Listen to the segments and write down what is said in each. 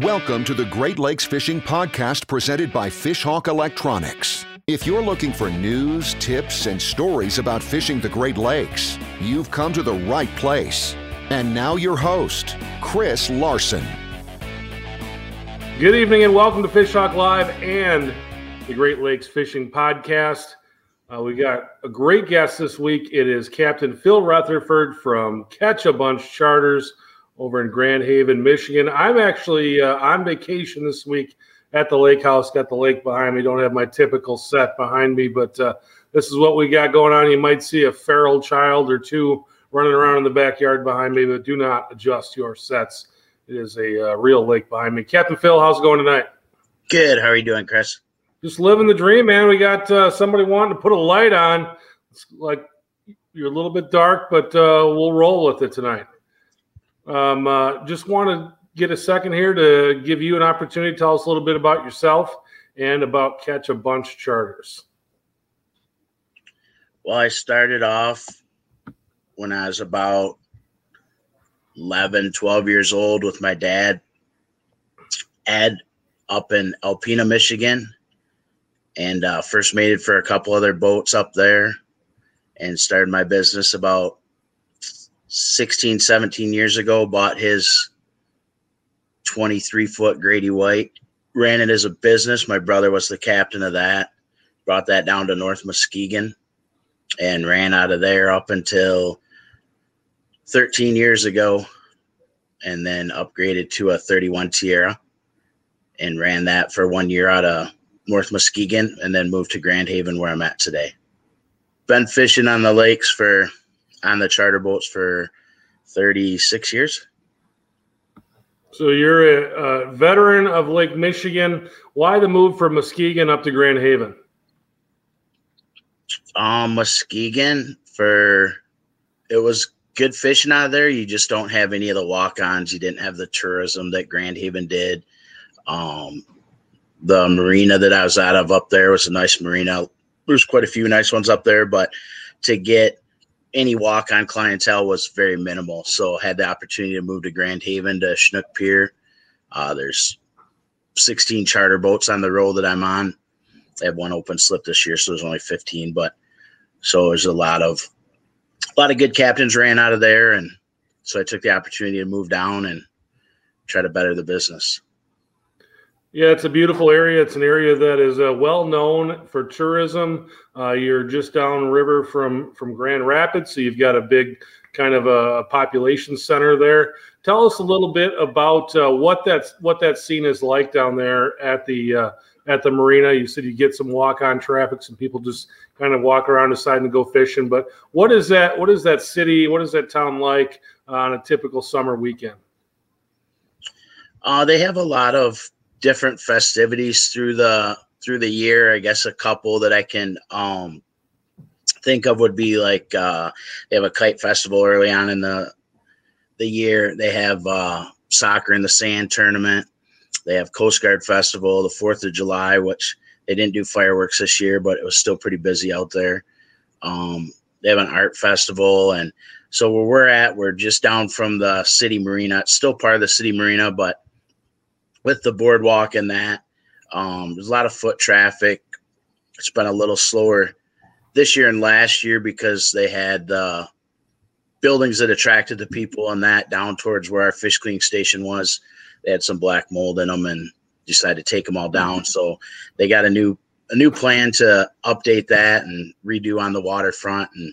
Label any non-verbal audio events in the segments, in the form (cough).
Welcome to the Great Lakes Fishing Podcast presented by Fishhawk Electronics. If you're looking for news, tips, and stories about fishing the Great Lakes, you've come to the right place. And now, your host, Chris Larson. Good evening and welcome to Fishhawk Live and the Great Lakes Fishing Podcast. Uh, we got a great guest this week. It is Captain Phil Rutherford from Catch a Bunch Charters over in Grand Haven, Michigan. I'm actually uh, on vacation this week at the lake house. Got the lake behind me. Don't have my typical set behind me, but uh, this is what we got going on. You might see a feral child or two running around in the backyard behind me, but do not adjust your sets. It is a uh, real lake behind me. Captain Phil, how's it going tonight? Good. How are you doing, Chris? Just living the dream, man. We got uh, somebody wanting to put a light on. It's like you're a little bit dark, but uh, we'll roll with it tonight. Um, uh, just want to get a second here to give you an opportunity to tell us a little bit about yourself and about Catch a Bunch Charters. Well, I started off when I was about 11, 12 years old with my dad, Ed, up in Alpena, Michigan, and uh, first mated for a couple other boats up there and started my business about 16, 17 years ago, bought his 23 foot Grady White, ran it as a business. My brother was the captain of that, brought that down to North Muskegon and ran out of there up until 13 years ago and then upgraded to a 31 Tiara and ran that for one year out of North Muskegon and then moved to Grand Haven where I'm at today. Been fishing on the lakes for on the charter boats for 36 years. So you're a, a, veteran of Lake Michigan. Why the move from Muskegon up to Grand Haven? Um, Muskegon for it was good fishing out there. You just don't have any of the walk-ons. You didn't have the tourism that Grand Haven did. Um, the marina that I was out of up there was a nice marina. There's quite a few nice ones up there, but to get any walk on clientele was very minimal. So I had the opportunity to move to Grand Haven to Chinook Pier. Uh, there's 16 charter boats on the road that I'm on. They have one open slip this year, so there's only 15. But so there's a lot of a lot of good captains ran out of there, and so I took the opportunity to move down and try to better the business. Yeah, it's a beautiful area. It's an area that is uh, well known for tourism. Uh, you're just downriver from from Grand Rapids, so you've got a big kind of a population center there. Tell us a little bit about uh, what that's what that scene is like down there at the uh, at the marina. You said you get some walk on traffic, some people just kind of walk around the side and go fishing. But what is that? What is that city? What is that town like on a typical summer weekend? Uh, they have a lot of different festivities through the through the year. I guess a couple that I can um, think of would be like uh, they have a kite festival early on in the the year. They have uh, soccer in the sand tournament. They have Coast Guard Festival, the Fourth of July, which they didn't do fireworks this year, but it was still pretty busy out there. Um, they have an art festival, and so where we're at, we're just down from the city marina. It's still part of the city marina, but with the boardwalk and that. Um, there's a lot of foot traffic. It's been a little slower this year and last year because they had uh, buildings that attracted the people and that down towards where our fish cleaning station was. They had some black mold in them and decided to take them all down. So they got a new a new plan to update that and redo on the waterfront and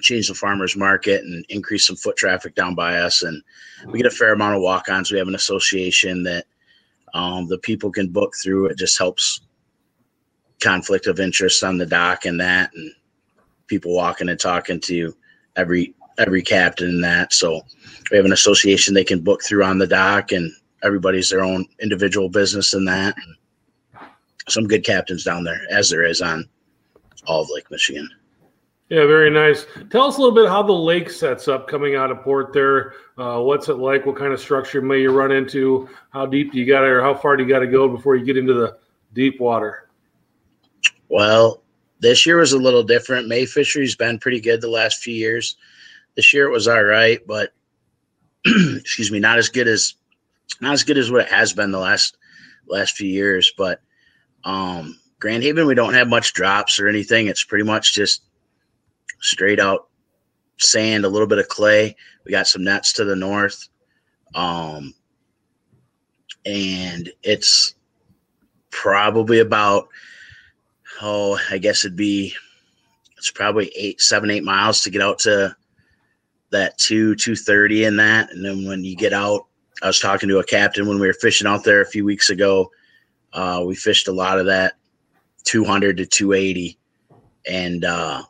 change the farmers market and increase some foot traffic down by us. And we get a fair amount of walk-ons. We have an association that um, the people can book through. It just helps conflict of interest on the dock and that, and people walking and talking to every every captain and that. So we have an association they can book through on the dock, and everybody's their own individual business in that. Some good captains down there, as there is on all of Lake Michigan. Yeah, very nice. Tell us a little bit how the lake sets up coming out of port there. Uh, what's it like? What kind of structure may you run into? How deep do you got to, or how far do you got to go before you get into the deep water? Well, this year was a little different. May fishery's been pretty good the last few years. This year it was all right, but (clears throat) excuse me, not as good as not as good as what it has been the last last few years. But um, Grand Haven, we don't have much drops or anything. It's pretty much just straight out sand, a little bit of clay. We got some nets to the north. Um, and it's probably about oh, I guess it'd be it's probably eight, seven, eight miles to get out to that two, two thirty in that. And then when you get out, I was talking to a captain when we were fishing out there a few weeks ago. Uh, we fished a lot of that 200 to 280 and uh,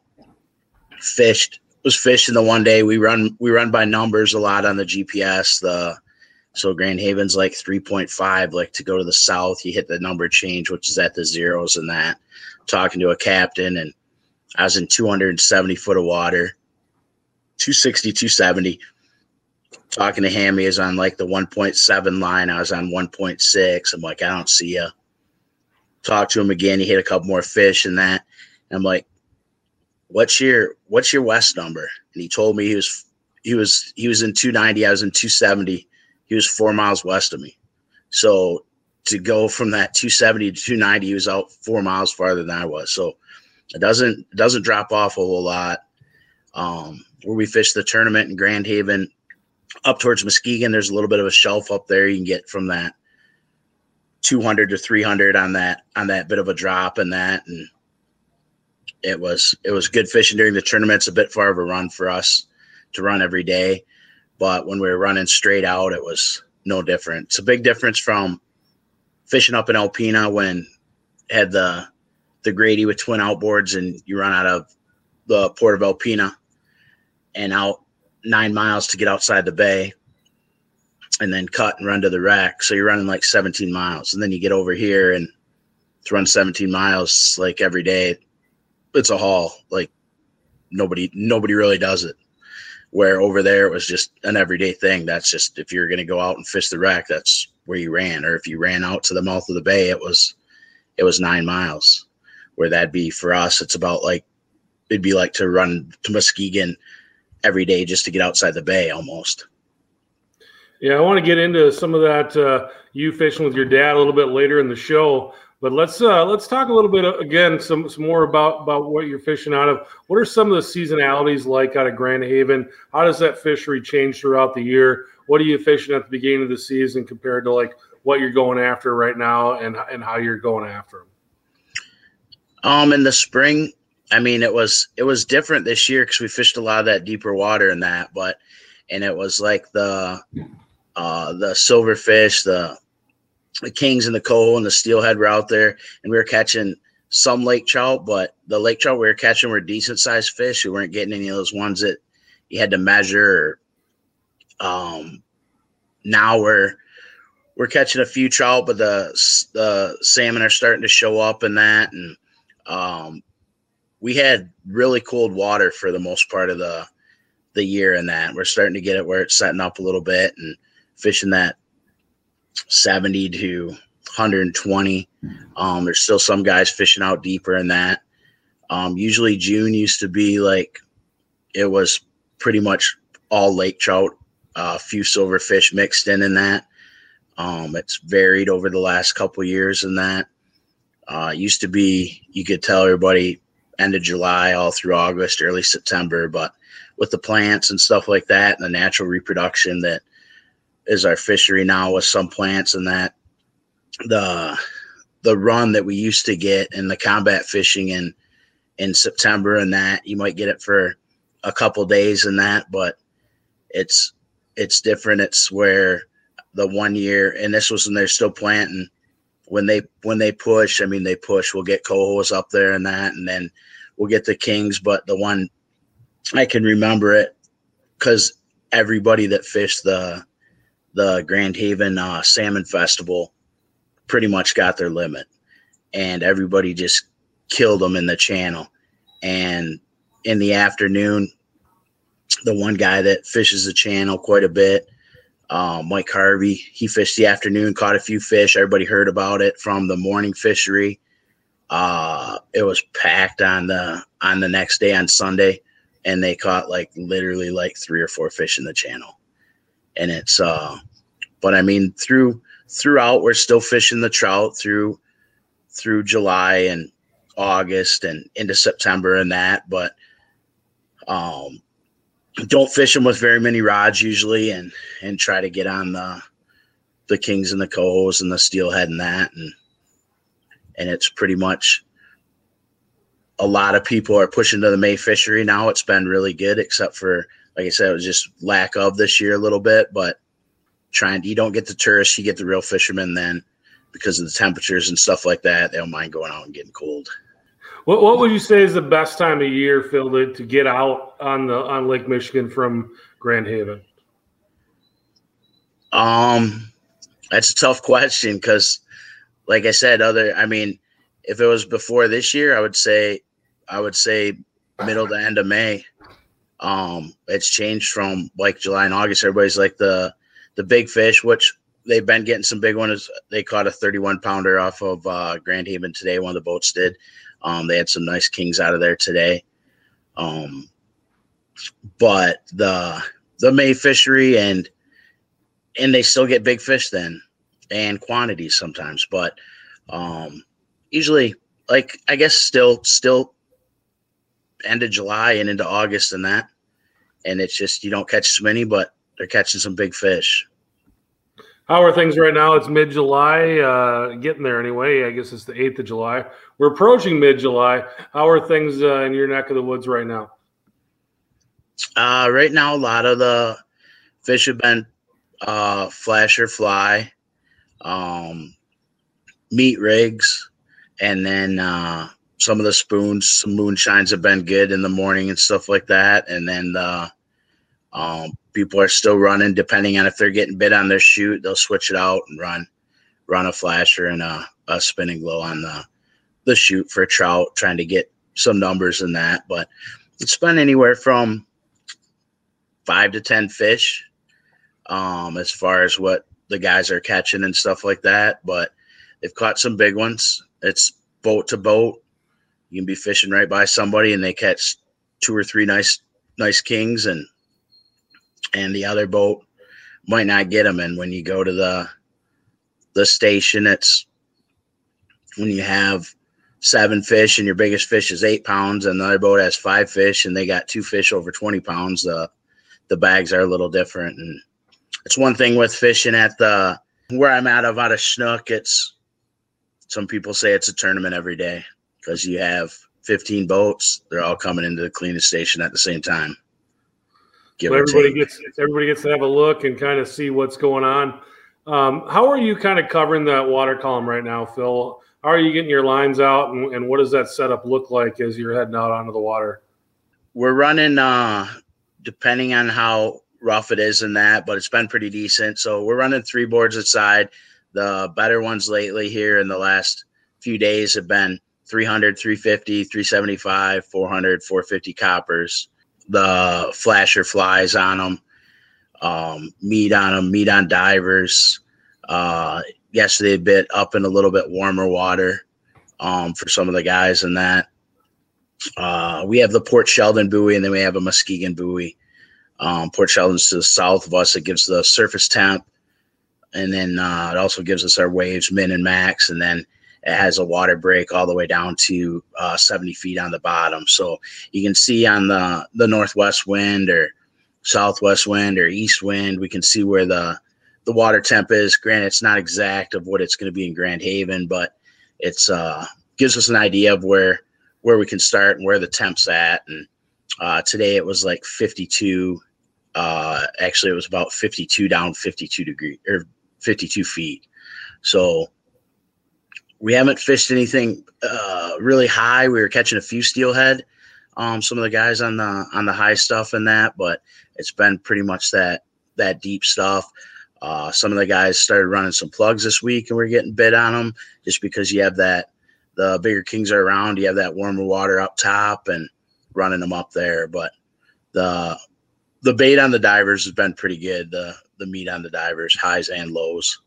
fished was fishing the one day we run we run by numbers a lot on the GPS the so Grand Haven's like 3.5 like to go to the south you hit the number change which is at the zeros and that talking to a captain and I was in 270 foot of water 260 270 talking to him, he was on like the 1.7 line. I was on 1.6. I'm like, I don't see you. Talk to him again. He hit a couple more fish and that. And I'm like, what's your what's your west number? And he told me he was he was he was in 290. I was in 270. He was four miles west of me. So to go from that 270 to 290, he was out four miles farther than I was. So it doesn't it doesn't drop off a whole lot. Um, where we fished the tournament in Grand Haven, up towards Muskegon, there's a little bit of a shelf up there. You can get from that 200 to 300 on that on that bit of a drop and that, and it was it was good fishing during the tournament. It's a bit far of a run for us to run every day, but when we were running straight out, it was no different. It's a big difference from fishing up in Alpena when had the the Grady with twin outboards and you run out of the port of Alpena and out nine miles to get outside the bay and then cut and run to the rack. So you're running like 17 miles. And then you get over here and to run 17 miles like every day. It's a haul. Like nobody, nobody really does it. Where over there it was just an everyday thing. That's just if you're to go out and fish the wreck, that's where you ran. Or if you ran out to the mouth of the bay, it was, it was nine miles. Where that'd be for us, it's about like, it'd be like to run to Muskegon every day just to get outside the bay almost. Yeah, I want to get into some of that uh, you fishing with your dad a little bit later in the show. But let's uh, let's talk a little bit uh, again some, some more about about what you're fishing out of. What are some of the seasonalities like out of Grand Haven? How does that fishery change throughout the year? What are you fishing at the beginning of the season compared to like what you're going after right now and and how you're going after them? Um, in the spring, I mean, it was it was different this year because we fished a lot of that deeper water and that, but and it was like the uh the silverfish, the the kings and the coho and the steelhead were out there, and we were catching some lake trout, but the lake trout we were catching were decent sized fish. We weren't getting any of those ones that you had to measure. Um, now we're we're catching a few trout, but the the salmon are starting to show up in that, and um, we had really cold water for the most part of the the year in that. We're starting to get it where it's setting up a little bit and fishing that 70 to 120. Um, there's still some guys fishing out deeper in that. Um, usually June used to be like it was pretty much all lake trout, a uh, few silverfish mixed in in that. Um, it's varied over the last couple years in that. Uh, used to be you could tell everybody end of July, all through August, early September. But with the plants and stuff like that, and the natural reproduction that is our fishery now with some plants and that, the the run that we used to get in the combat fishing in in September and that you might get it for a couple days and that, but it's it's different. It's where the one year and this was when they're still planting when they when they push, I mean they push. We'll get cohos up there and that, and then we'll get the kings. But the one I can remember it because everybody that fished the the Grand Haven uh, Salmon Festival pretty much got their limit, and everybody just killed them in the channel. And in the afternoon, the one guy that fishes the channel quite a bit uh, Mike Harvey, he fished the afternoon, caught a few fish. Everybody heard about it from the morning fishery. Uh, it was packed on the on the next day on Sunday, and they caught like literally like three or four fish in the channel. And it's uh, but I mean through throughout we're still fishing the trout through through July and August and into September and that, but um don't fish them with very many rods usually and and try to get on the the kings and the cohos and the steelhead and that and and it's pretty much a lot of people are pushing to the May fishery now. It's been really good, except for like I said, it was just lack of this year a little bit. But trying, you don't get the tourists, you get the real fishermen. Then because of the temperatures and stuff like that, they don't mind going out and getting cold. What What would you say is the best time of year, Phil, to, to get out on the on Lake Michigan from Grand Haven? Um, that's a tough question because, like I said, other. I mean, if it was before this year, I would say I would say middle to end of May. Um, it's changed from like July and August. Everybody's like the the big fish, which they've been getting some big ones. They caught a 31 pounder off of uh, Grand Haven today. One of the boats did. Um, they had some nice kings out of there today. Um, but the the May fishery and and they still get big fish then and quantities sometimes, but um, usually like I guess still still end of July and into August and that. And it's just you don't catch as many, but they're catching some big fish. How are things right now? It's mid July, uh, getting there anyway. I guess it's the 8th of July. We're approaching mid July. How are things uh, in your neck of the woods right now? Uh, right now, a lot of the fish have been uh, flasher fly, um, meat rigs, and then uh, some of the spoons, some moonshines have been good in the morning and stuff like that. And then the um, people are still running, depending on if they're getting bit on their chute, they'll switch it out and run run a flasher and a, a spinning glow on the the chute for trout, trying to get some numbers in that. But it's been anywhere from five to ten fish, um, as far as what the guys are catching and stuff like that. But they've caught some big ones. It's boat to boat you can be fishing right by somebody and they catch two or three nice nice kings and and the other boat might not get them and when you go to the the station it's when you have seven fish and your biggest fish is eight pounds and the other boat has five fish and they got two fish over 20 pounds the the bags are a little different. And it's one thing with fishing at the where i'm at of out of Chinook it's some people say it's a tournament every day because you have 15 boats. They're all coming into the cleaning station at the same time. So everybody gets everybody gets to have a look and kind of see what's going on. Um, how are you kind of covering that water column right now, Phil? How are you getting your lines out, and, and what does that setup look like as you're heading out onto the water? We're running, uh, depending on how rough it is in that, but it's been pretty decent. So we're running three boards aside. The better ones lately here in the last few days have been 300, 350, 375, 400, 450 coppers. The flasher flies on them, um, meat on them, meat on divers. Uh, yesterday, a bit up in a little bit warmer water um, for some of the guys in that. Uh, we have the Port Sheldon buoy and then we have a Muskegon buoy. Um, Port Sheldon's to the south of us. It gives the surface temp. And then uh, it also gives us our waves, min and max. And then it has a water break all the way down to uh, 70 feet on the bottom. So you can see on the, the northwest wind or southwest wind or east wind, we can see where the, the water temp is. Granted, it's not exact of what it's going to be in Grand Haven, but it's uh, gives us an idea of where where we can start and where the temp's at. And uh, today it was like 52. Uh, actually, it was about 52 down 52 degree or 52 feet. So we haven't fished anything uh, really high. We were catching a few steelhead, um, some of the guys on the on the high stuff and that, but it's been pretty much that that deep stuff. Uh, some of the guys started running some plugs this week, and we're getting bit on them just because you have that the bigger kings are around. You have that warmer water up top and running them up there. But the the bait on the divers has been pretty good. The the meat on the divers, highs and lows.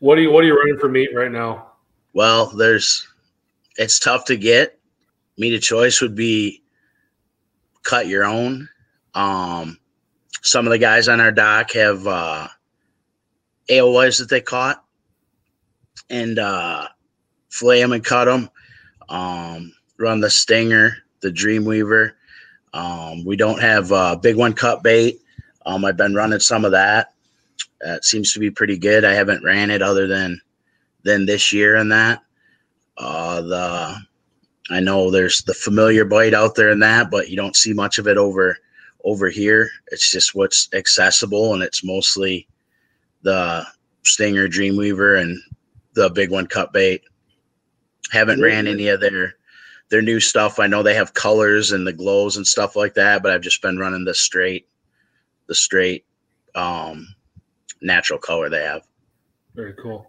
What are you What are you running for meat right now? Well, there's it's tough to get. Meat of choice would be cut your own. Um, some of the guys on our dock have uh, alewives that they caught and uh, flay them and cut them. Um, run the stinger, the Dreamweaver. Um, we don't have uh, big one cut bait. Um, I've been running some of that. That seems to be pretty good. I haven't ran it other than than this year and that. Uh, the I know there's the familiar bite out there in that, but you don't see much of it over over here. It's just what's accessible, and it's mostly the Stinger, Dreamweaver, and the big one cut bait. Haven't ran any of their their new stuff. I know they have colors and the glows and stuff like that, but I've just been running the straight, the straight, um, natural color they have. Very cool.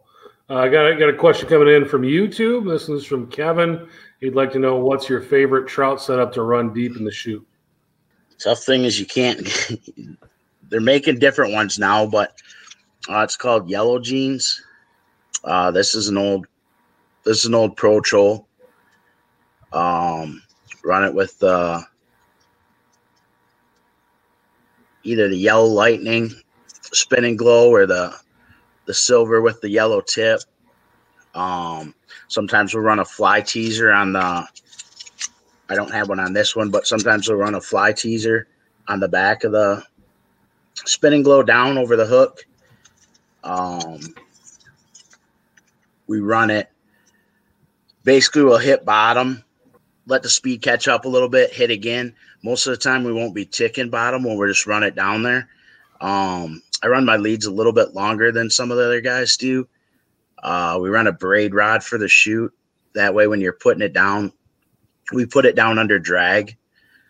Uh, I got I got a question coming in from YouTube. This is from Kevin. He'd like to know what's your favorite trout setup to run deep in the chute. Tough thing is you can't. (laughs) they're making different ones now, but uh, it's called Yellow Jeans. Uh, this is an old. This is an old Pro Troll. Um, run it with the either the yellow lightning spinning glow or the the silver with the yellow tip. Um, sometimes we'll run a fly teaser on the. I don't have one on this one, but sometimes we'll run a fly teaser on the back of the spinning glow down over the hook. Um, we run it. Basically, we'll hit bottom, let the speed catch up a little bit, hit again. Most of the time, we won't be ticking bottom when we're just run it down there. Um, I run my leads a little bit longer than some of the other guys do. Uh, we run a braid rod for the chute. That way, when you're putting it down, we put it down under drag.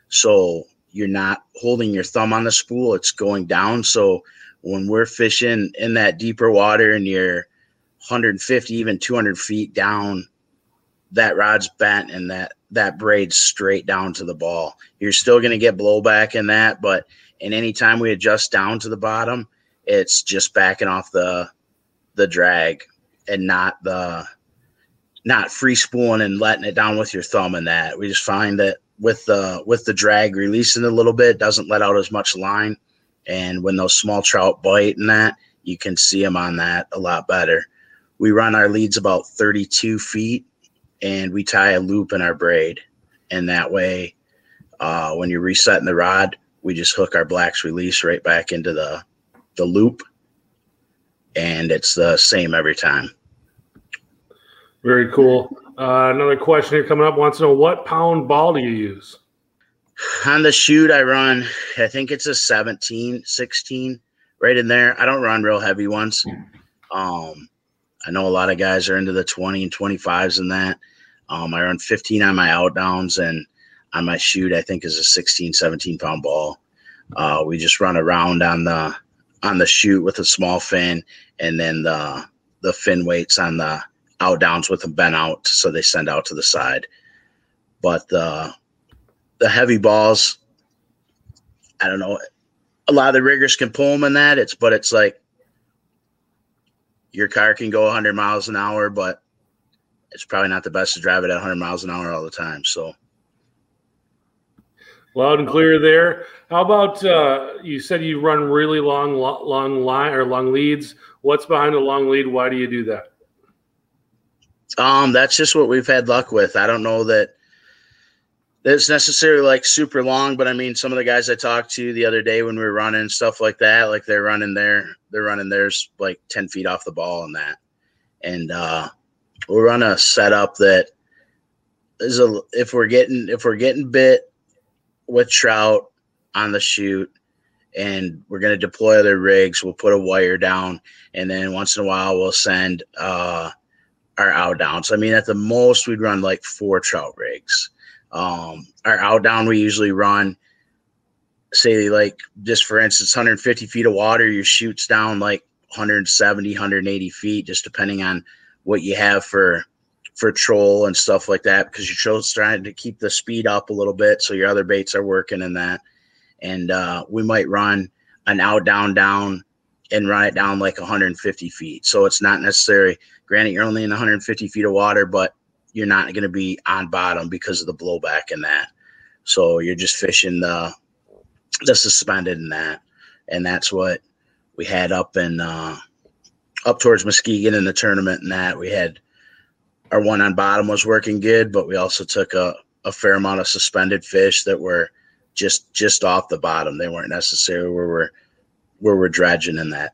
So you're not holding your thumb on the spool, it's going down. So when we're fishing in that deeper water and you're 150, even 200 feet down, that rod's bent and that that braid's straight down to the ball. You're still going to get blowback in that, but and anytime we adjust down to the bottom, it's just backing off the the drag and not the not free spooling and letting it down with your thumb and that. We just find that with the with the drag releasing a little bit doesn't let out as much line. And when those small trout bite and that you can see them on that a lot better. We run our leads about 32 feet and we tie a loop in our braid. And that way uh, when you're resetting the rod we just hook our blacks release right back into the the loop and it's the same every time. Very cool. Uh, another question here coming up. Wants to know what pound ball do you use? On the chute, i run i think it's a 17 16 right in there. I don't run real heavy ones. Um i know a lot of guys are into the 20 and 25s and that. Um i run 15 on my outdowns and on my chute, i think is a 16 17 pound ball. Uh we just run around on the on the chute with a small fin and then the the fin weights on the outdowns with them bent out so they send out to the side but the the heavy balls, I don't know. A lot of the riggers can pull them in that. It's but it's like your car can go 100 miles an hour, but it's probably not the best to drive it at 100 miles an hour all the time. So loud and clear there. How about uh, you said you run really long, long line or long leads? What's behind the long lead? Why do you do that? Um, that's just what we've had luck with. I don't know that it's necessarily like super long, but I mean, some of the guys I talked to the other day when we were running stuff like that, like they're running there, they're running theirs like 10 feet off the ball and that. And, uh, we'll run a setup that is a, if we're getting, if we're getting bit with trout on the chute and we're going to deploy other rigs, we'll put a wire down. And then once in a while, we'll send, uh, our out downs. I mean, at the most, we'd run like four trout rigs um, our out down, we usually run, say, like just for instance, 150 feet of water, your shoots down like 170, 180 feet, just depending on what you have for for troll and stuff like that, because your troll's trying to keep the speed up a little bit, so your other baits are working in that. And uh, we might run an out, down, down, and run it down like 150 feet. So it's not necessary. Granted, you're only in 150 feet of water, but you're not going to be on bottom because of the blowback in that. So you're just fishing the the suspended in that, and that's what we had up in uh, up towards Muskegon in the tournament and that we had our one on bottom was working good, but we also took a, a fair amount of suspended fish that were just just off the bottom. They weren't necessarily where we're where we're dredging in that.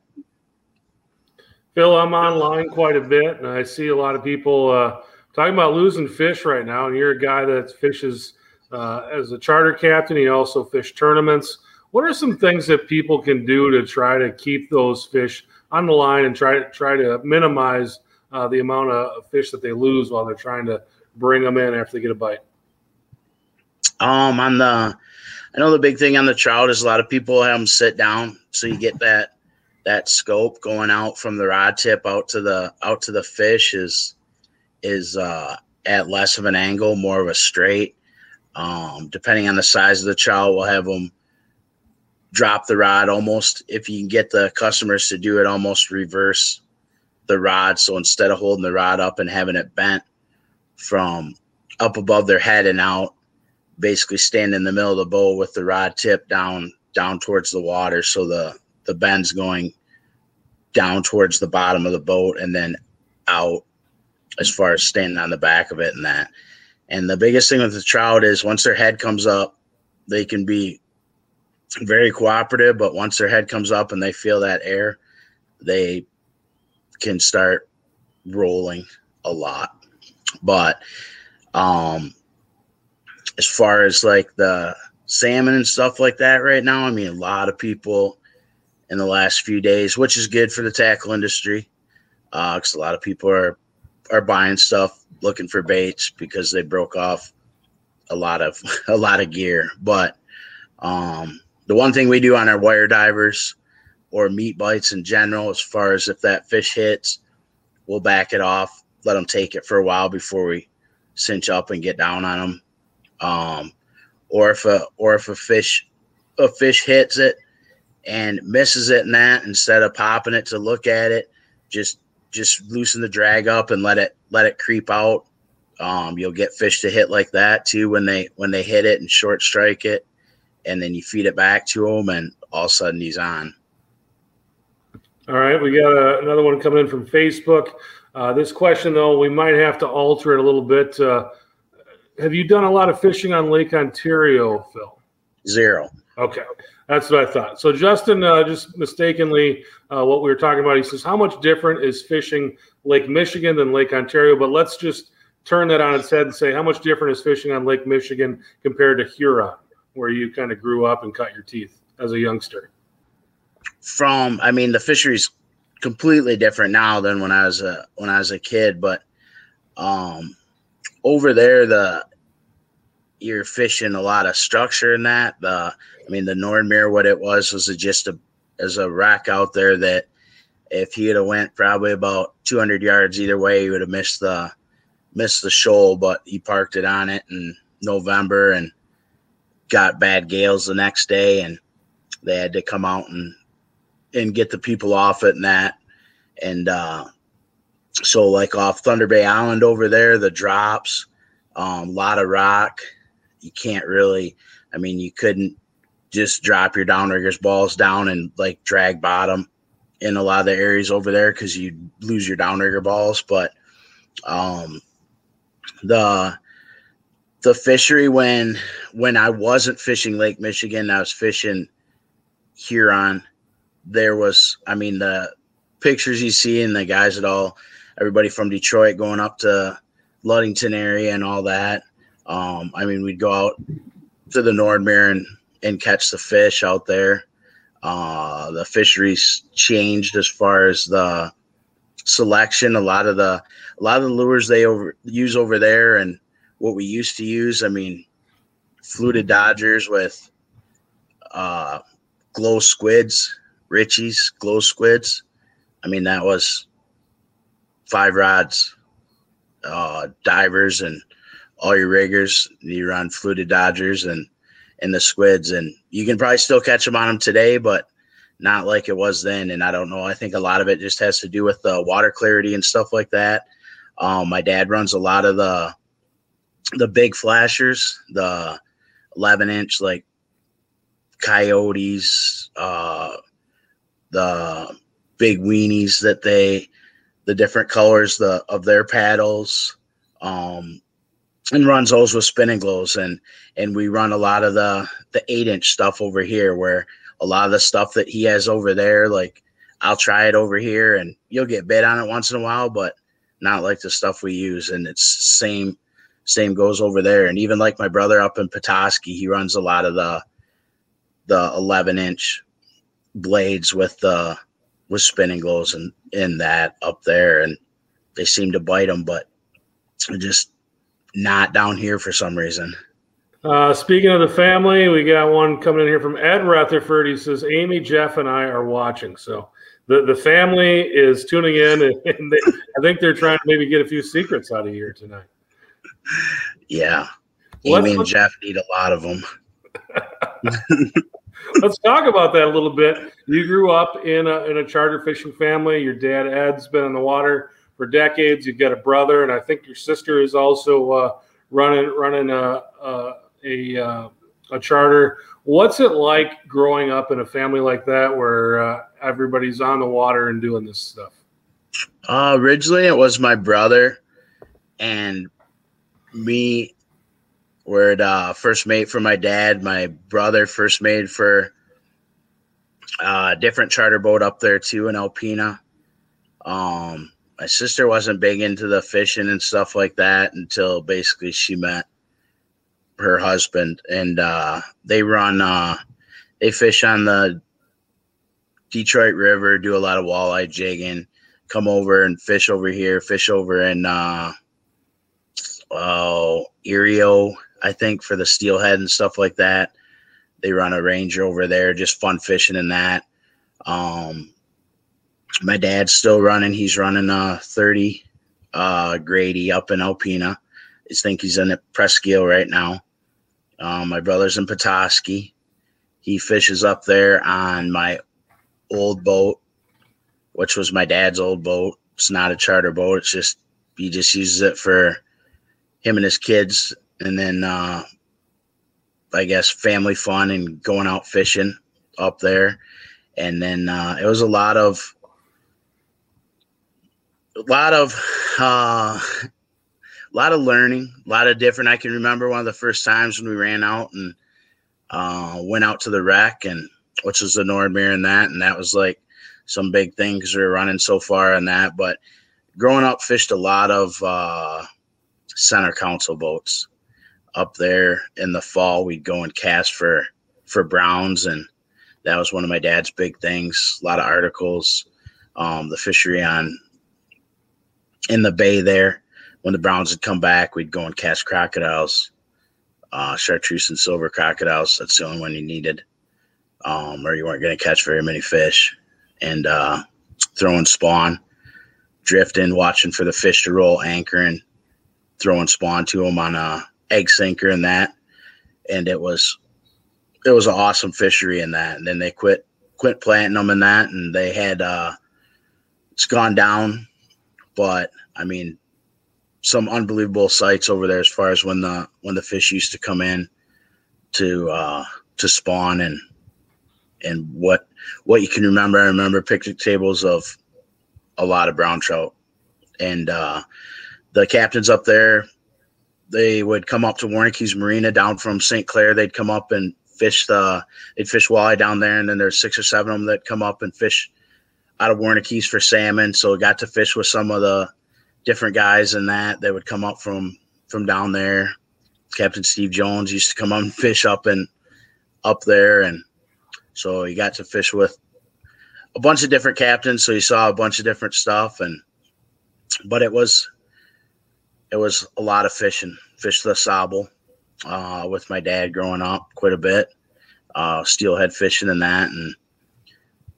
Phil, I'm online quite a bit, and I see a lot of people uh, talking about losing fish right now. And you're a guy that fishes uh, as a charter captain. You also fish tournaments. What are some things that people can do to try to keep those fish on the line and try to try to minimize uh, the amount of fish that they lose while they're trying to bring them in after they get a bite? Um, on the, I know the big thing on the trout is a lot of people have them sit down, so you get that that scope going out from the rod tip out to the out to the fish is is uh, at less of an angle, more of a straight. Um, depending on the size of the trout, we'll have them drop the rod almost. If you can get the customers to do it, almost reverse the rod. So instead of holding the rod up and having it bent from up above their head and out, basically stand in the middle of the bowl with the rod tip down down towards the water. So the the bend's going down towards the bottom of the boat and then out as far as standing on the back of it and that. And the biggest thing with the trout is once their head comes up, they can be very cooperative, but once their head comes up and they feel that air, they can start rolling a lot. But um as far as like the salmon and stuff like that right now, I mean a lot of people in the last few days, which is good for the tackle industry. Uh, cause a lot of people are are buying stuff looking for baits because they broke off a lot of (laughs) a lot of gear. But um the one thing we do on our wire divers or meat bites in general, as far as if that fish hits, we'll back it off, let them take it for a while before we cinch up and get down on them. Um, or if a or if a fish a fish hits it and misses it in that, instead of popping it to look at it, just just loosen the drag up and let it let it creep out. Um, you'll get fish to hit like that too when they when they hit it and short strike it, and then you feed it back to him, and all of a sudden he's on. All right, we got a, another one coming in from Facebook. Uh, this question, though, we might have to alter it a little bit. Uh, have you done a lot of fishing on Lake Ontario, Phil? Zero. Okay, that's what I thought. So Justin, uh, just mistakenly, uh, what we were talking about, he says, how much different is fishing Lake Michigan than Lake Ontario? But let's just turn that on its head and say, how much different is fishing on Lake Michigan compared to Huron, where you kind of grew up and cut your teeth as a youngster? From, I mean, the fishery's completely different now than when I was a when I was a kid, but um, over there, the you're fishing a lot of structure in that. The I mean, the Nordmeer, what it was was a, just a as a rack out there that if he'd have went probably about 200 yards either way, he would have missed the missed the shoal. But he parked it on it in November and got bad gales the next day, and they had to come out and and get the people off it and that. And uh, so, like off Thunder Bay Island over there, the drops, a um, lot of rock. You can't really, I mean, you couldn't just drop your downriggers balls down and like drag bottom in a lot of the areas over there because you lose your downrigger balls. But um, the the fishery when when I wasn't fishing Lake Michigan, I was fishing Huron. There was, I mean, the pictures you see and the guys at all, everybody from Detroit going up to Ludington area and all that. Um, I mean, we'd go out to the Nordmeer and and catch the fish out there. Uh, the fisheries changed as far as the selection. A lot of the a lot of the lures they over use over there and what we used to use. I mean, fluted dodgers with uh, glow squids, Ritchies, glow squids. I mean, that was five rods, uh, divers, and all your riggers. You run fluted dodgers and and the squids, and you can probably still catch them on them today, but not like it was then. And I don't know. I think a lot of it just has to do with the water clarity and stuff like that. Um, my dad runs a lot of the the big flashers, the 11 inch like coyotes, uh, the big weenies that they the different colors the of their paddles um and runs those with spinning glows and and we run a lot of the the eight inch stuff over here where a lot of the stuff that he has over there like i'll try it over here and you'll get bit on it once in a while but not like the stuff we use. And it's same same goes over there. And even like my brother up in petoskey he runs a lot of the the 11 inch blades with the with spinning glows and in that up there and they seem to bite them but just not down here for some reason uh, speaking of the family, we got one coming in here from Ed Rutherford. He says, Amy, Jeff, and I are watching. So the, the family is tuning in, and, (laughs) and they, I think they're trying to maybe get a few secrets out of here tonight. Yeah. Amy and Jeff need a lot of them. (laughs) Let's talk about that a little bit. You grew up in a, in a charter fishing family. Your dad, Ed's been in the water for decades. You've got a brother, and I think your sister is also uh, running running a, a, a, uh, a, charter. What's it like growing up in a family like that where uh, everybody's on the water and doing this stuff? Uh, originally, it was my brother and me were it uh, first mate for my dad. My brother first made for a uh, different charter boat up there too in Alpena. Um, my sister wasn't big into the fishing and stuff like that until basically she met her husband, and uh, they run. Uh, they fish on the Detroit River, do a lot of walleye jigging, come over and fish over here, fish over in uh, oh Erio I think, for the steelhead and stuff like that. They run a ranger over there, just fun fishing in that. Um, my dad's still running. He's running a 30 uh, Grady up in Alpena. I think he's in Presque right now. Um, my brother's in Petoskey. He fishes up there on my old boat, which was my dad's old boat. It's not a charter boat. It's just he just uses it for him and his kids and then uh, I guess family fun and going out fishing up there, and then uh, it was a lot of a lot of uh, a lot of learning, a lot of different. I can remember one of the first times when we ran out and uh, went out to the wreck, and which was the Nordmeer and that, and that was like some big thing because we were running so far on that. But growing up, fished a lot of uh, center console boats up there in the fall, we'd go and cast for for browns, and that was one of my dad's big things. A lot of articles, um, the fishery on in the bay there. When the browns would come back, we'd go and cast crocodiles, uh, chartreuse and silver crocodiles. That's the only one you needed, um, or you weren't going to catch very many fish. And uh, throwing spawn, drifting, watching for the fish to roll, anchoring, throwing spawn to them on a egg sinker in that, and it was it was an awesome fishery in that. And then they quit quit planting them in that, and they had uh, it's gone down, but I mean some unbelievable sights over there as far as when the when the fish used to come in to uh, to spawn and and what what you can remember. I remember picnic tables of a lot of brown trout and uh, the captains up there they would come up to Warnke's Marina down from St. Clair. They'd come up and fish the they'd fish walleye down there, and then there's six or seven of them that come up and fish out of Warnke's for salmon. So I got to fish with some of the different guys in that. They would come up from from down there. Captain Steve Jones used to come up and (laughs) fish up and up there, and so he got to fish with a bunch of different captains. So he saw a bunch of different stuff, and but it was it was a lot of fishing. Fished the Sauble uh, with my dad growing up quite a bit. Uh, steelhead fishing and that, and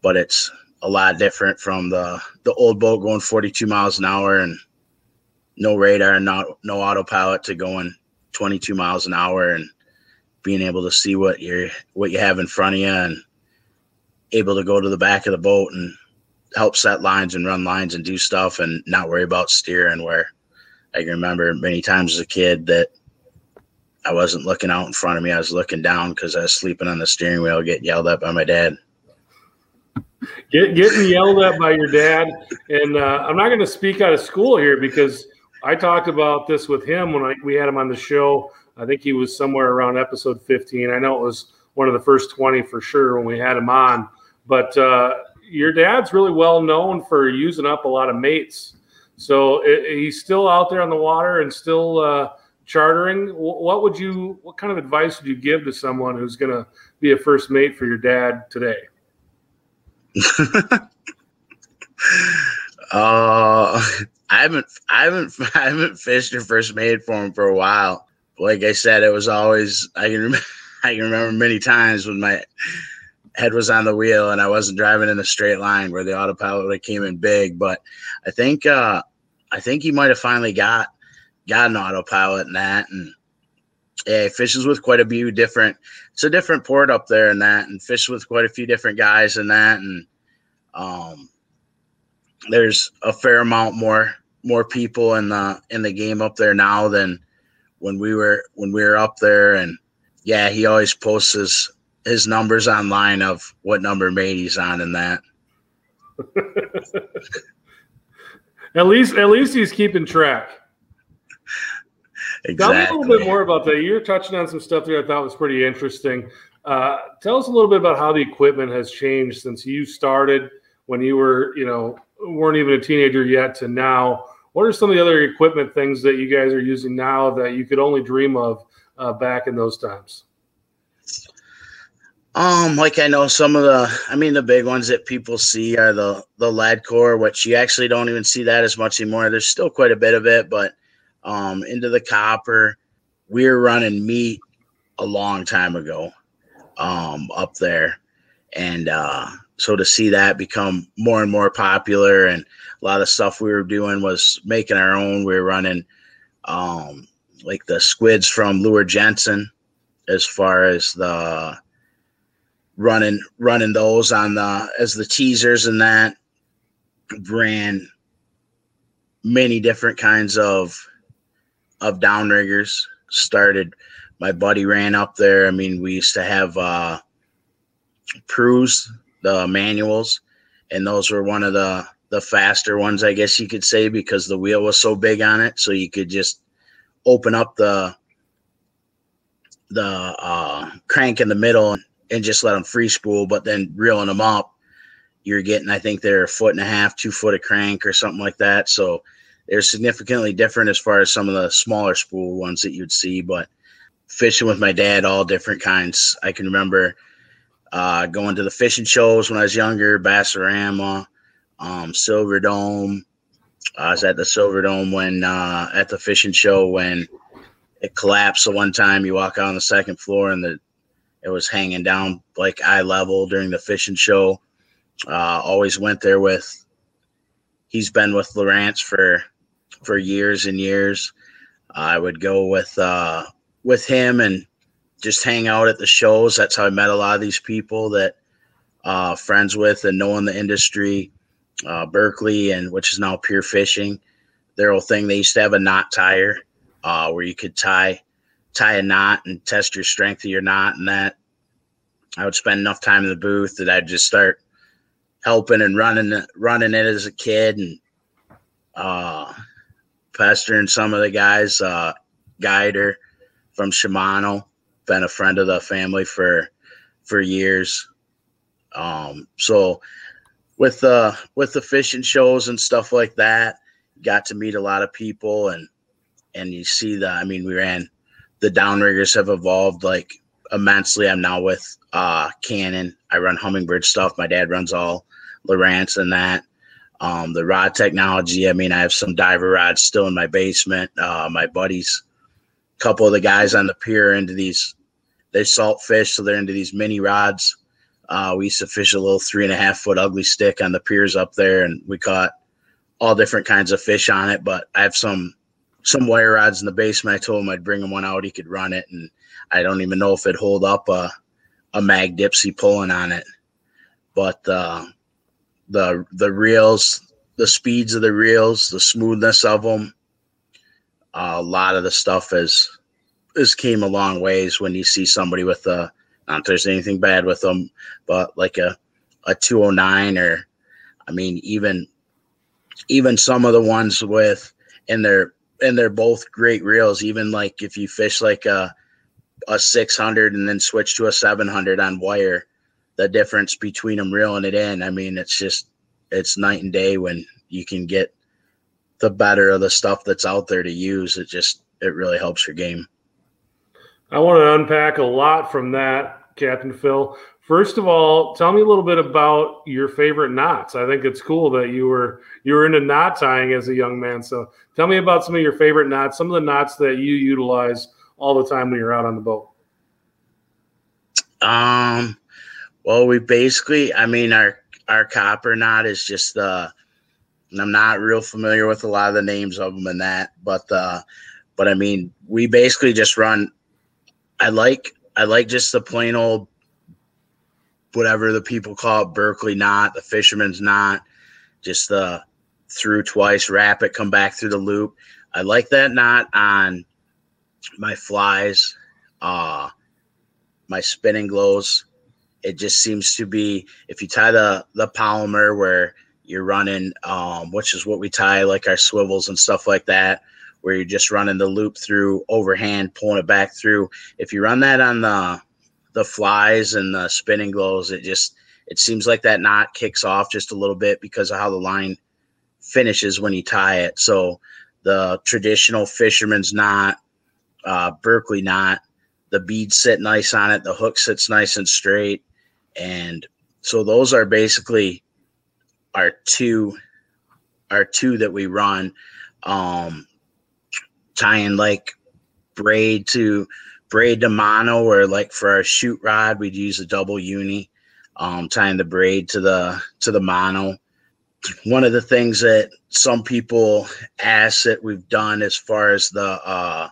but it's a lot different from the the old boat going 42 miles an hour and no radar, not no autopilot to going 22 miles an hour and being able to see what you're what you have in front of you and able to go to the back of the boat and help set lines and run lines and do stuff and not worry about steering where I can remember many times as a kid that I wasn't looking out in front of me. I was looking down because I was sleeping on the steering wheel, getting yelled at by my dad. Get, getting yelled at by your dad, and uh, I'm not going to speak out of school here because I talked about this with him when I, we had him on the show. I think he was somewhere around episode 15. I know it was one of the first 20 for sure when we had him on. But uh, your dad's really well known for using up a lot of mates. So it, he's still out there on the water and still uh, chartering. What would you? What kind of advice would you give to someone who's going to be a first mate for your dad today? (laughs) uh, I haven't, I haven't, (laughs) I haven't fished or first mate for him for a while. Like I said, it was always I can remember, (laughs) I can remember many times when my head was on the wheel and I wasn't driving in a straight line where the autopilot came in big. But I think uh, I think he might have finally got got an autopilot in that and yeah, he fishes with quite a few different it's a different port up there in that and fish with quite a few different guys in that and um there's a fair amount more more people in the in the game up there now than when we were when we were up there and yeah he always posts his his numbers online of what number mate he's on in that. (laughs) at least, at least he's keeping track. Exactly. Tell me a little bit more about that. You're touching on some stuff there I thought was pretty interesting. Uh, tell us a little bit about how the equipment has changed since you started when you were, you know, weren't even a teenager yet to now. What are some of the other equipment things that you guys are using now that you could only dream of uh, back in those times? Um, like I know some of the, I mean, the big ones that people see are the the lead core, which you actually don't even see that as much anymore. There's still quite a bit of it, but um, into the copper, we were running meat a long time ago, um, up there, and uh, so to see that become more and more popular, and a lot of stuff we were doing was making our own. We were running, um, like the squids from Luhr Jensen, as far as the running running those on the as the teasers and that. Ran many different kinds of of downriggers. Started my buddy ran up there. I mean we used to have uh Prus the manuals and those were one of the the faster ones i guess you could say because the wheel was so big on it. So you could just open up the the uh crank in the middle and and just let them free spool, but then reeling them up, you're getting, I think they're a foot and a half, two foot of crank or something like that. So they're significantly different as far as some of the smaller spool ones that you'd see, but fishing with my dad, all different kinds. I can remember uh, going to the fishing shows when I was younger, Bassorama, um, Silverdome. I was at the Silverdome when uh, at the fishing show when it collapsed. So one time you walk out on the second floor and the it was hanging down like eye level during the fishing show. Uh, always went there with. He's been with Lowrance for for years and years. I would go with uh, with him and just hang out at the shows. That's how I met a lot of these people that uh, friends with and knowing the industry. Uh, Berkley and which is now Pure Fishing. Their old thing. They used to have a knot tire uh, where you could tie tie a knot and test your strength of your knot and that. I would spend enough time in the booth that I'd just start helping and running running it as a kid and uh pestering some of the guys uh guider from Shimano been a friend of the family for for years. Um so with uh with the fishing shows and stuff like that got to meet a lot of people and and you see the I mean we ran the downriggers have evolved like immensely. I'm now with uh, Cannon. I run Humminbird stuff. My dad runs all Lowrance and that. Um, the rod technology. I mean, I have some diver rods still in my basement. Uh, my buddies, a couple of the guys on the pier into these. They salt fish, so they're into these mini rods. Uh, we used to fish a little three and a half foot ugly stick on the piers up there, and we caught all different kinds of fish on it. But I have some some wire rods in the basement. I told him I'd bring him one out. He could run it, and I don't even know if it'd hold up a a mag dipsy pulling on it. But uh, the the reels, the speeds of the reels, the smoothness of them, a lot of the stuff is is came a long ways when you see somebody with a not there's anything bad with them, but like a a 209 or I mean even even some of the ones with and they're and they're both great reels even like if you fish like a a 600 and then switch to a 700 on wire the difference between them reeling it in I mean it's just it's night and day when you can get the better of the stuff that's out there to use it just it really helps your game I want to unpack a lot from that Captain Phil. First of all, tell me a little bit about your favorite knots. I think it's cool that you were you were into knot tying as a young man. So tell me about some of your favorite knots, some of the knots that you utilize all the time when you're out on the boat. Um, well, we basically, I mean, our our copper knot is just the. I'm not real familiar with a lot of the names of them and that, but uh, but I mean, we basically just run. I like I like just the plain old whatever the people call it, Berkley knot, the fisherman's knot, just the through twice, wrap it, come back through the loop. I like that knot on my flies, uh, my spinning glows. It just seems to be if you tie the the Palomar where you're running, um, which is what we tie like our swivels and stuff like that, where you're just running the loop through overhand, pulling it back through. If you run that on the the flies and the spinning glows, it just it seems like that knot kicks off just a little bit because of how the line finishes when you tie it. So the traditional fisherman's knot, uh, Berkley knot, the beads sit nice on it, the hook sits nice and straight, and so those are basically our two our two that we run. Um, tying like braid to braid to mono or like for our chute rod we'd use a double uni um, tying the braid to the to the mono. One of the things that some people ask that we've done as far as the uh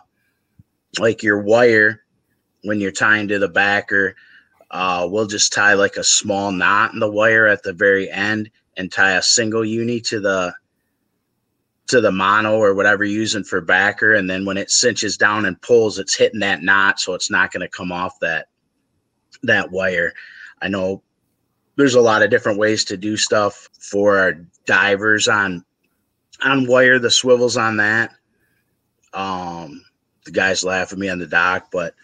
like your wire when you're tying to the backer uh we'll just tie like a small knot in the wire at the very end and tie a single uni to the to the mono or whatever you're using for backer. And then when it cinches down and pulls, it's hitting that knot. So it's not going to come off that, that wire. I know there's a lot of different ways to do stuff for our divers on, on wire, the swivels on that. Um, the guys laugh at me on the dock, but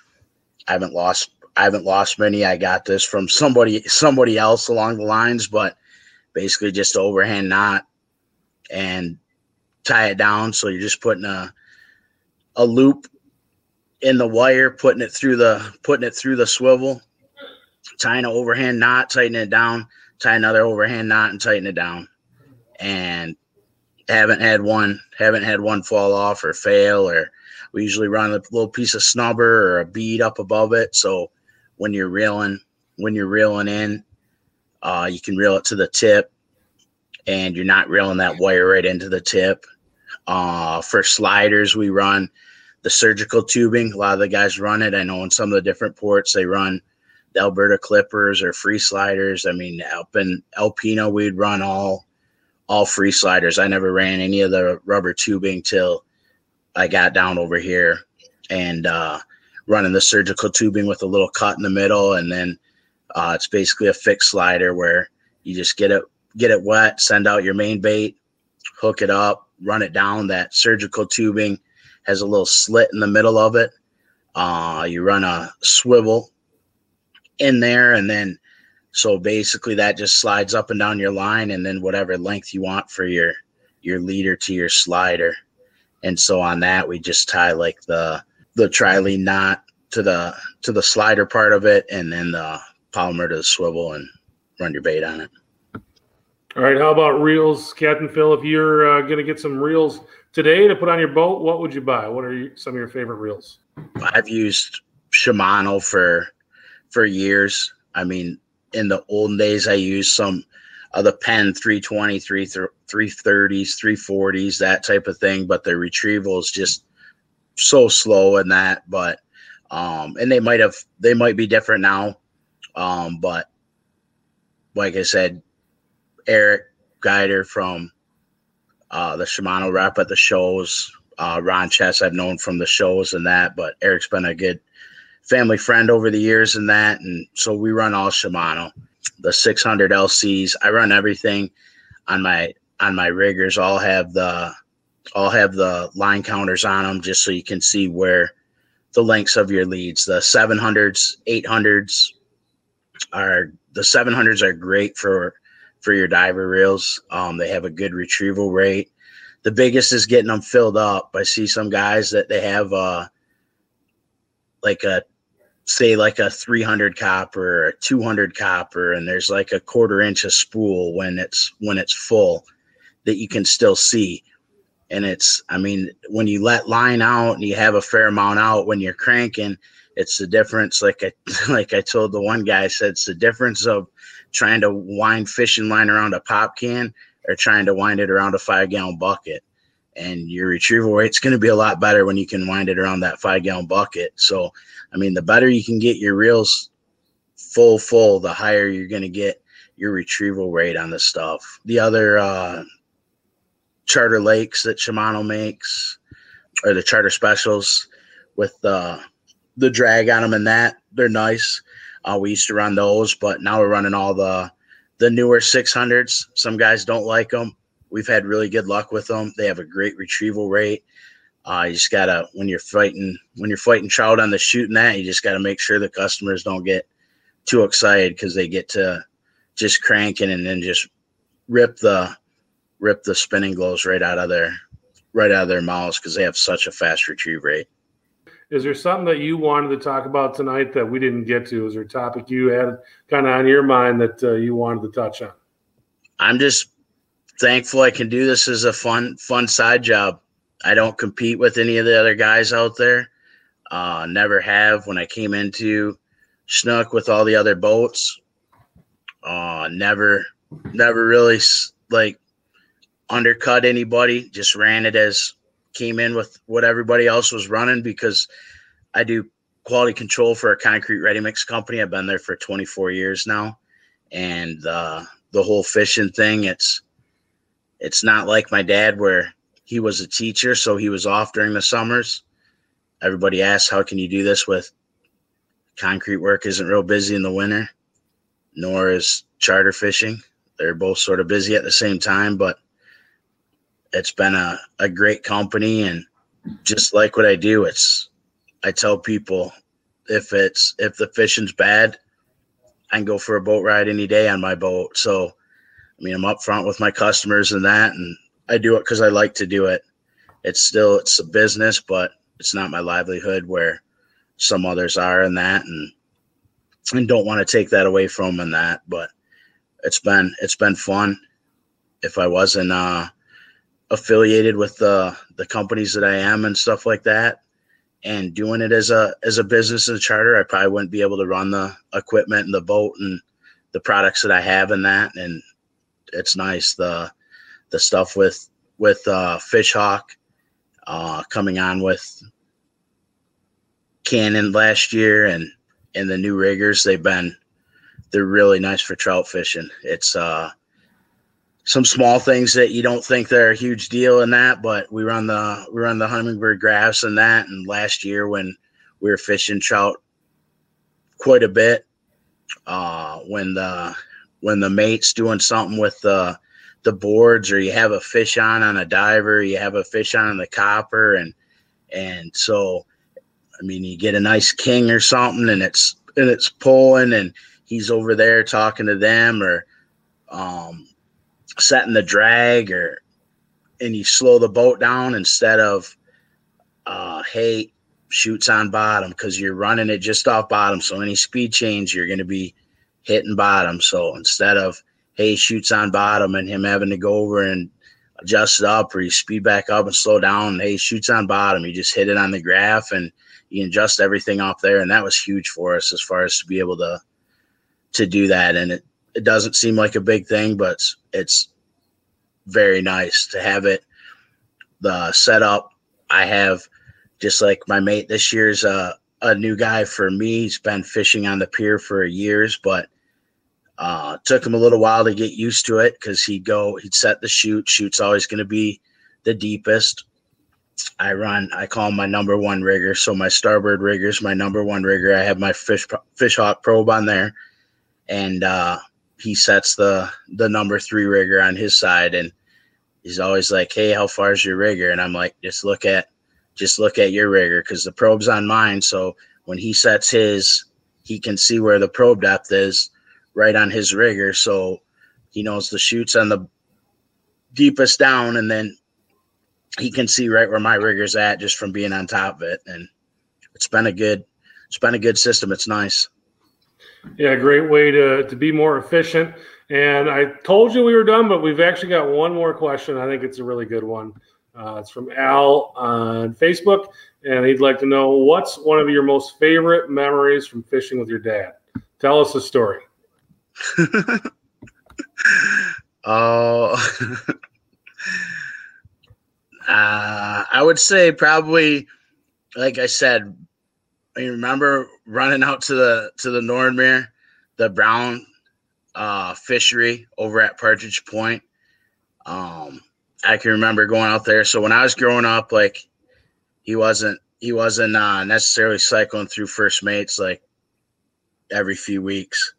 I haven't lost, I haven't lost many. I got this from somebody, somebody else along the lines, but basically just overhand knot and tie it down. So you're just putting a a loop in the wire, putting it through the putting it through the swivel, tying an overhand knot, tightening it down, tie another overhand knot and tighten it down. And haven't had one haven't had one fall off or fail or we usually run a little piece of snubber or a bead up above it. So when you're reeling when you're reeling in, uh, you can reel it to the tip and you're not reeling that wire right into the tip. Uh, for sliders, we run the surgical tubing. A lot of the guys run it. I know in some of the different ports they run the Alberta Clippers or free sliders. I mean, up in Alpena, we'd run all all free sliders. I never ran any of the rubber tubing till I got down over here and uh, running the surgical tubing with a little cut in the middle, and then uh, it's basically a fixed slider where you just get it get it wet, send out your main bait, hook it up, run it down. That surgical tubing has a little slit in the middle of it. Uh, you run a swivel in there, and then so basically that just slides up and down your line, and then whatever length you want for your your leader to your slider. And so on that, we just tie like the the trilene knot to the to the slider part of it, and then the Palomar to the swivel, and run your bait on it. All right. How about reels, Captain Phil? If you're uh, going to get some reels today to put on your boat, what would you buy? What are you, some of your favorite reels? I've used Shimano for for years. I mean, in the olden days, I used some of the Penn 320, 330s, 340s, that type of thing. But the retrieval is just so slow in that. But um, and they might have they might be different now. Um, but like I said, Eric Guider from uh, the Shimano rep at the shows. Uh, Ron Chess, I've known from the shows and that, but Eric's been a good family friend over the years and that. And so we run all Shimano. the 600 LCs. I run everything on my on my riggers. All have the all have the line counters on them just so you can see where the lengths of your leads. The 700s, 800s are the 700s are great for for your diver reels. Um, they have a good retrieval rate. The biggest is getting them filled up. I see some guys that they have uh like a say like a 300 copper or a 200 copper and there's like a quarter inch of spool when it's when it's full that you can still see and it's i mean when you let line out and you have a fair amount out when you're cranking it's the difference like i (laughs) like i told the one guy I said it's the difference of trying to wind fishing line around a pop can or trying to wind it around a five gallon bucket. And your retrieval rate's going to be a lot better when you can wind it around that five gallon bucket. So i mean the better you can get your reels full full the higher you're going to get your retrieval rate on the stuff. The other uh charter lakes that shimano makes or the charter specials with uh the drag on them and that they're nice uh, we used to run those but now we're running all the the newer 600s some guys don't like them we've had really good luck with them they have a great retrieval rate. Uh, you just gotta when you're fighting when you're fighting trout on the shooting that you just gotta make sure the customers don't get too excited because they get to just cranking and then just rip the rip the spinning glows right out of their right out of their mouths because they have such a fast retrieve rate. Is there something that you wanted to talk about tonight that we didn't get to? Is there a topic you had kind of on your mind that uh, you wanted to touch on? I'm just thankful I can do this as a fun fun side job. I don't compete with any of the other guys out there. Uh, never have. When I came into Snook with all the other boats, uh, never, never really like undercut anybody. Just ran it as came in with what everybody else was running because I do quality control for a concrete ready mix company. I've been there for 24 years now, and uh, the whole fishing thing. It's it's not like my dad where he was a teacher, so he was off during the summers. Everybody asks, "How can you do this with concrete work? Isn't real busy in the winter, nor is charter fishing. They're both sort of busy at the same time, but it's been a, a great company and just like what I do, it's I tell people if it's if the fishing's bad, I can go for a boat ride any day on my boat. So I mean I'm upfront with my customers and that and I do it because I like to do it. It's still it's a business, but it's not my livelihood where some others are in that and and don't want to take that away from them in that. But it's been it's been fun. If I wasn't uh affiliated with the the companies that I am and stuff like that. And doing it as a as a business and charter I probably wouldn't be able to run the equipment and the boat and the products that I have in that. And it's nice the the stuff with with uh Fishhawk uh coming on with Cannon last year and and the new riggers they've been they're really nice for trout fishing. It's uh some small things that you don't think they're a huge deal in that, but we run the we run the Humminbird graphs and that. And last year when we were fishing trout quite a bit, uh, when the when the mate's doing something with the the boards or you have a fish on on a diver, you have a fish on on the copper, and and so I mean you get a nice king or something, and it's and it's pulling, and he's over there talking to them or um setting the drag or and you slow the boat down instead of uh hey chute's on bottom because you're running it just off bottom. So any speed change you're going to be hitting bottom. So instead of hey chute's on bottom and him having to go over and adjust it up or you speed back up and slow down hey chute's on bottom. You just hit it on the graph and you adjust everything off there. And that was huge for us as far as to be able to to do that. And it it doesn't seem like a big thing, but it's very nice to have it. The setup I have, just like my mate this year's a, a new guy for me. He's been fishing on the pier for years, but uh, took him a little while to get used to it because he'd go, he'd set the chute. Chute's always going to be the deepest. I run, I call him my number one rigger. So my starboard rigger is my number one rigger. I have my fish Fishhawk probe on there, and uh, he sets the the number three rigger on his side, and he's always like, "Hey, how far is your rigger?" And I'm like, "Just look at, just look at your rigger because the probe's on mine. So when he sets his, he can see where the probe depth is right on his rigger. So he knows the chute's on the deepest down, and then he can see right where my rigger's at just from being on top of it. And it's been a good, it's been a good system. It's nice. Yeah, great way to to be more efficient. And I told you we were done, but we've actually got one more question. I think it's a really good one. Uh, it's from Al on Facebook, and he'd like to know what's one of your most favorite memories from fishing with your dad. Tell us a story. (laughs) Oh, (laughs) uh, I would say probably, like I said, you remember running out to the to the Nordmere, the brown uh, fishery over at Partridge Point. Um, I can remember going out there. So when I was growing up, like he wasn't he wasn't uh, necessarily cycling through first mates like every few weeks.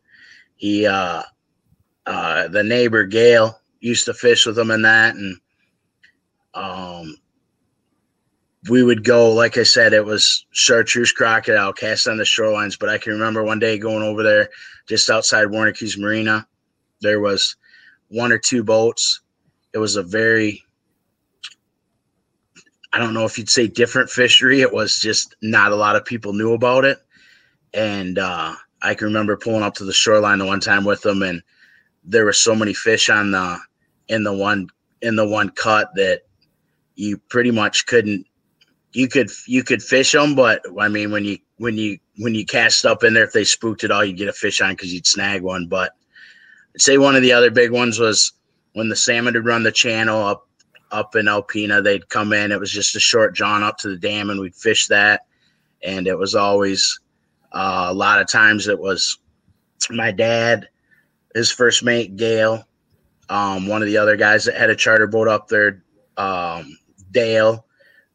He uh, uh, the neighbor Gail used to fish with him and that, and um, we would go. Like I said, it was chartreuse crocodile cast on the shorelines. But I can remember one day going over there just outside Warnke's Marina. There was one or two boats. It was a very I don't know if you'd say different fishery. It was just not a lot of people knew about it. And uh, I can remember pulling up to the shoreline the one time with them, and there were so many fish on the in the one in the one cut that you pretty much couldn't you could you could fish them but i mean when you when you when you cast up in there if they spooked it all you'd get a fish on because you'd snag one. But I'd say one of the other big ones was when the salmon would run the channel up up in alpena they'd come in. It was just a short john up to the dam and we'd fish that. And it was always uh, a lot of times it was my dad his first mate Gail, um, one of the other guys that had a charter boat up there, um, Dale,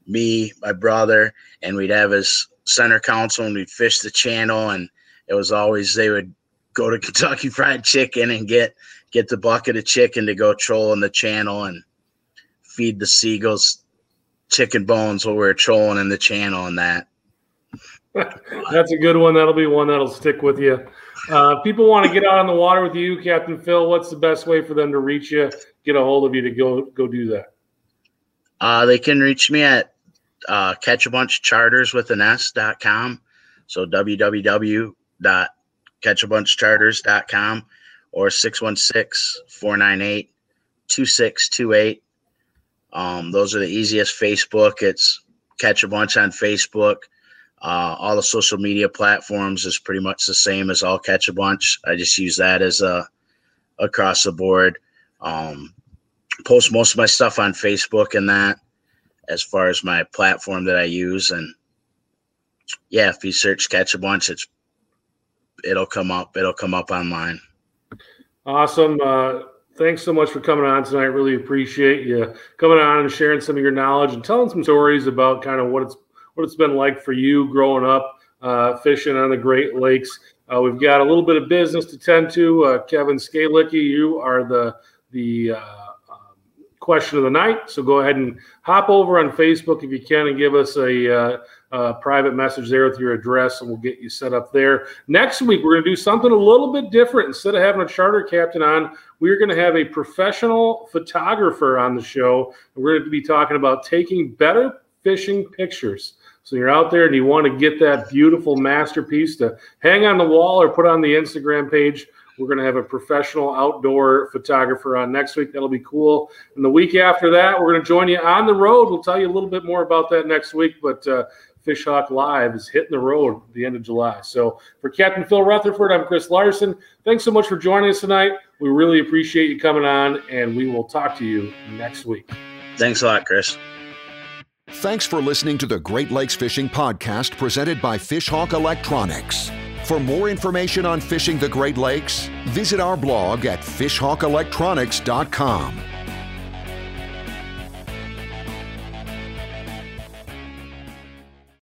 me, my brother, and we'd have his center console and we'd fish the channel and it was always they would go to (laughs) Kentucky Fried Chicken and get get the bucket of chicken to go troll in the channel and feed the seagulls chicken bones while we are trolling in the channel and that. (laughs) That's a good one. That'll be one that'll stick with you. Uh, people want to get out on the water with you, Captain Phil. What's the best way for them to reach you, get a hold of you to go go do that? Uh, they can reach me at uh, catch a bunch charters with an s.com. So www.catchabunchcharters.com or 616 498 2628. Um, those are the easiest. Facebook, it's Catch a Bunch on Facebook. Uh, all the social media platforms is pretty much the same as all catch a bunch. I just use that as a across the board. Um, post most of my stuff on Facebook and that as far as my platform that I use. And yeah, if you search catch a bunch, it's it'll come up. It'll come up online. Awesome. Uh, thanks so much for coming on tonight. Really appreciate you coming on and sharing some of your knowledge and telling some stories about kind of what it's what it's been like for you growing up uh, fishing on the Great Lakes. Uh, we've got a little bit of business to tend to. Uh, Kevin Skalicki, you are the the uh, question of the night. So go ahead and hop over on Facebook if you can and give us a, uh, a private message there with your address, and we'll get you set up there. Next week, we're going to do something a little bit different. Instead of having a charter captain on, we're going to have a professional photographer on the show. We're going to be talking about taking better fishing pictures. So you're out there and you want to get that beautiful masterpiece to hang on the wall or put on the Instagram page. We're going to have a professional outdoor photographer on next week. That'll be cool. And the week after that, we're going to join you on the road. We'll tell you a little bit more about that next week. But uh, Fishhawk Live is hitting the road at the end of July. So for Captain Phil Rutherford, I'm Chris Larson. Thanks so much for joining us tonight. We really appreciate you coming on, and we will talk to you next week. Thanks a lot, Chris. Thanks for listening to the Great Lakes Fishing Podcast presented by Fishhawk Electronics. For more information on fishing the Great Lakes, visit our blog at fishhawkelectronics.com.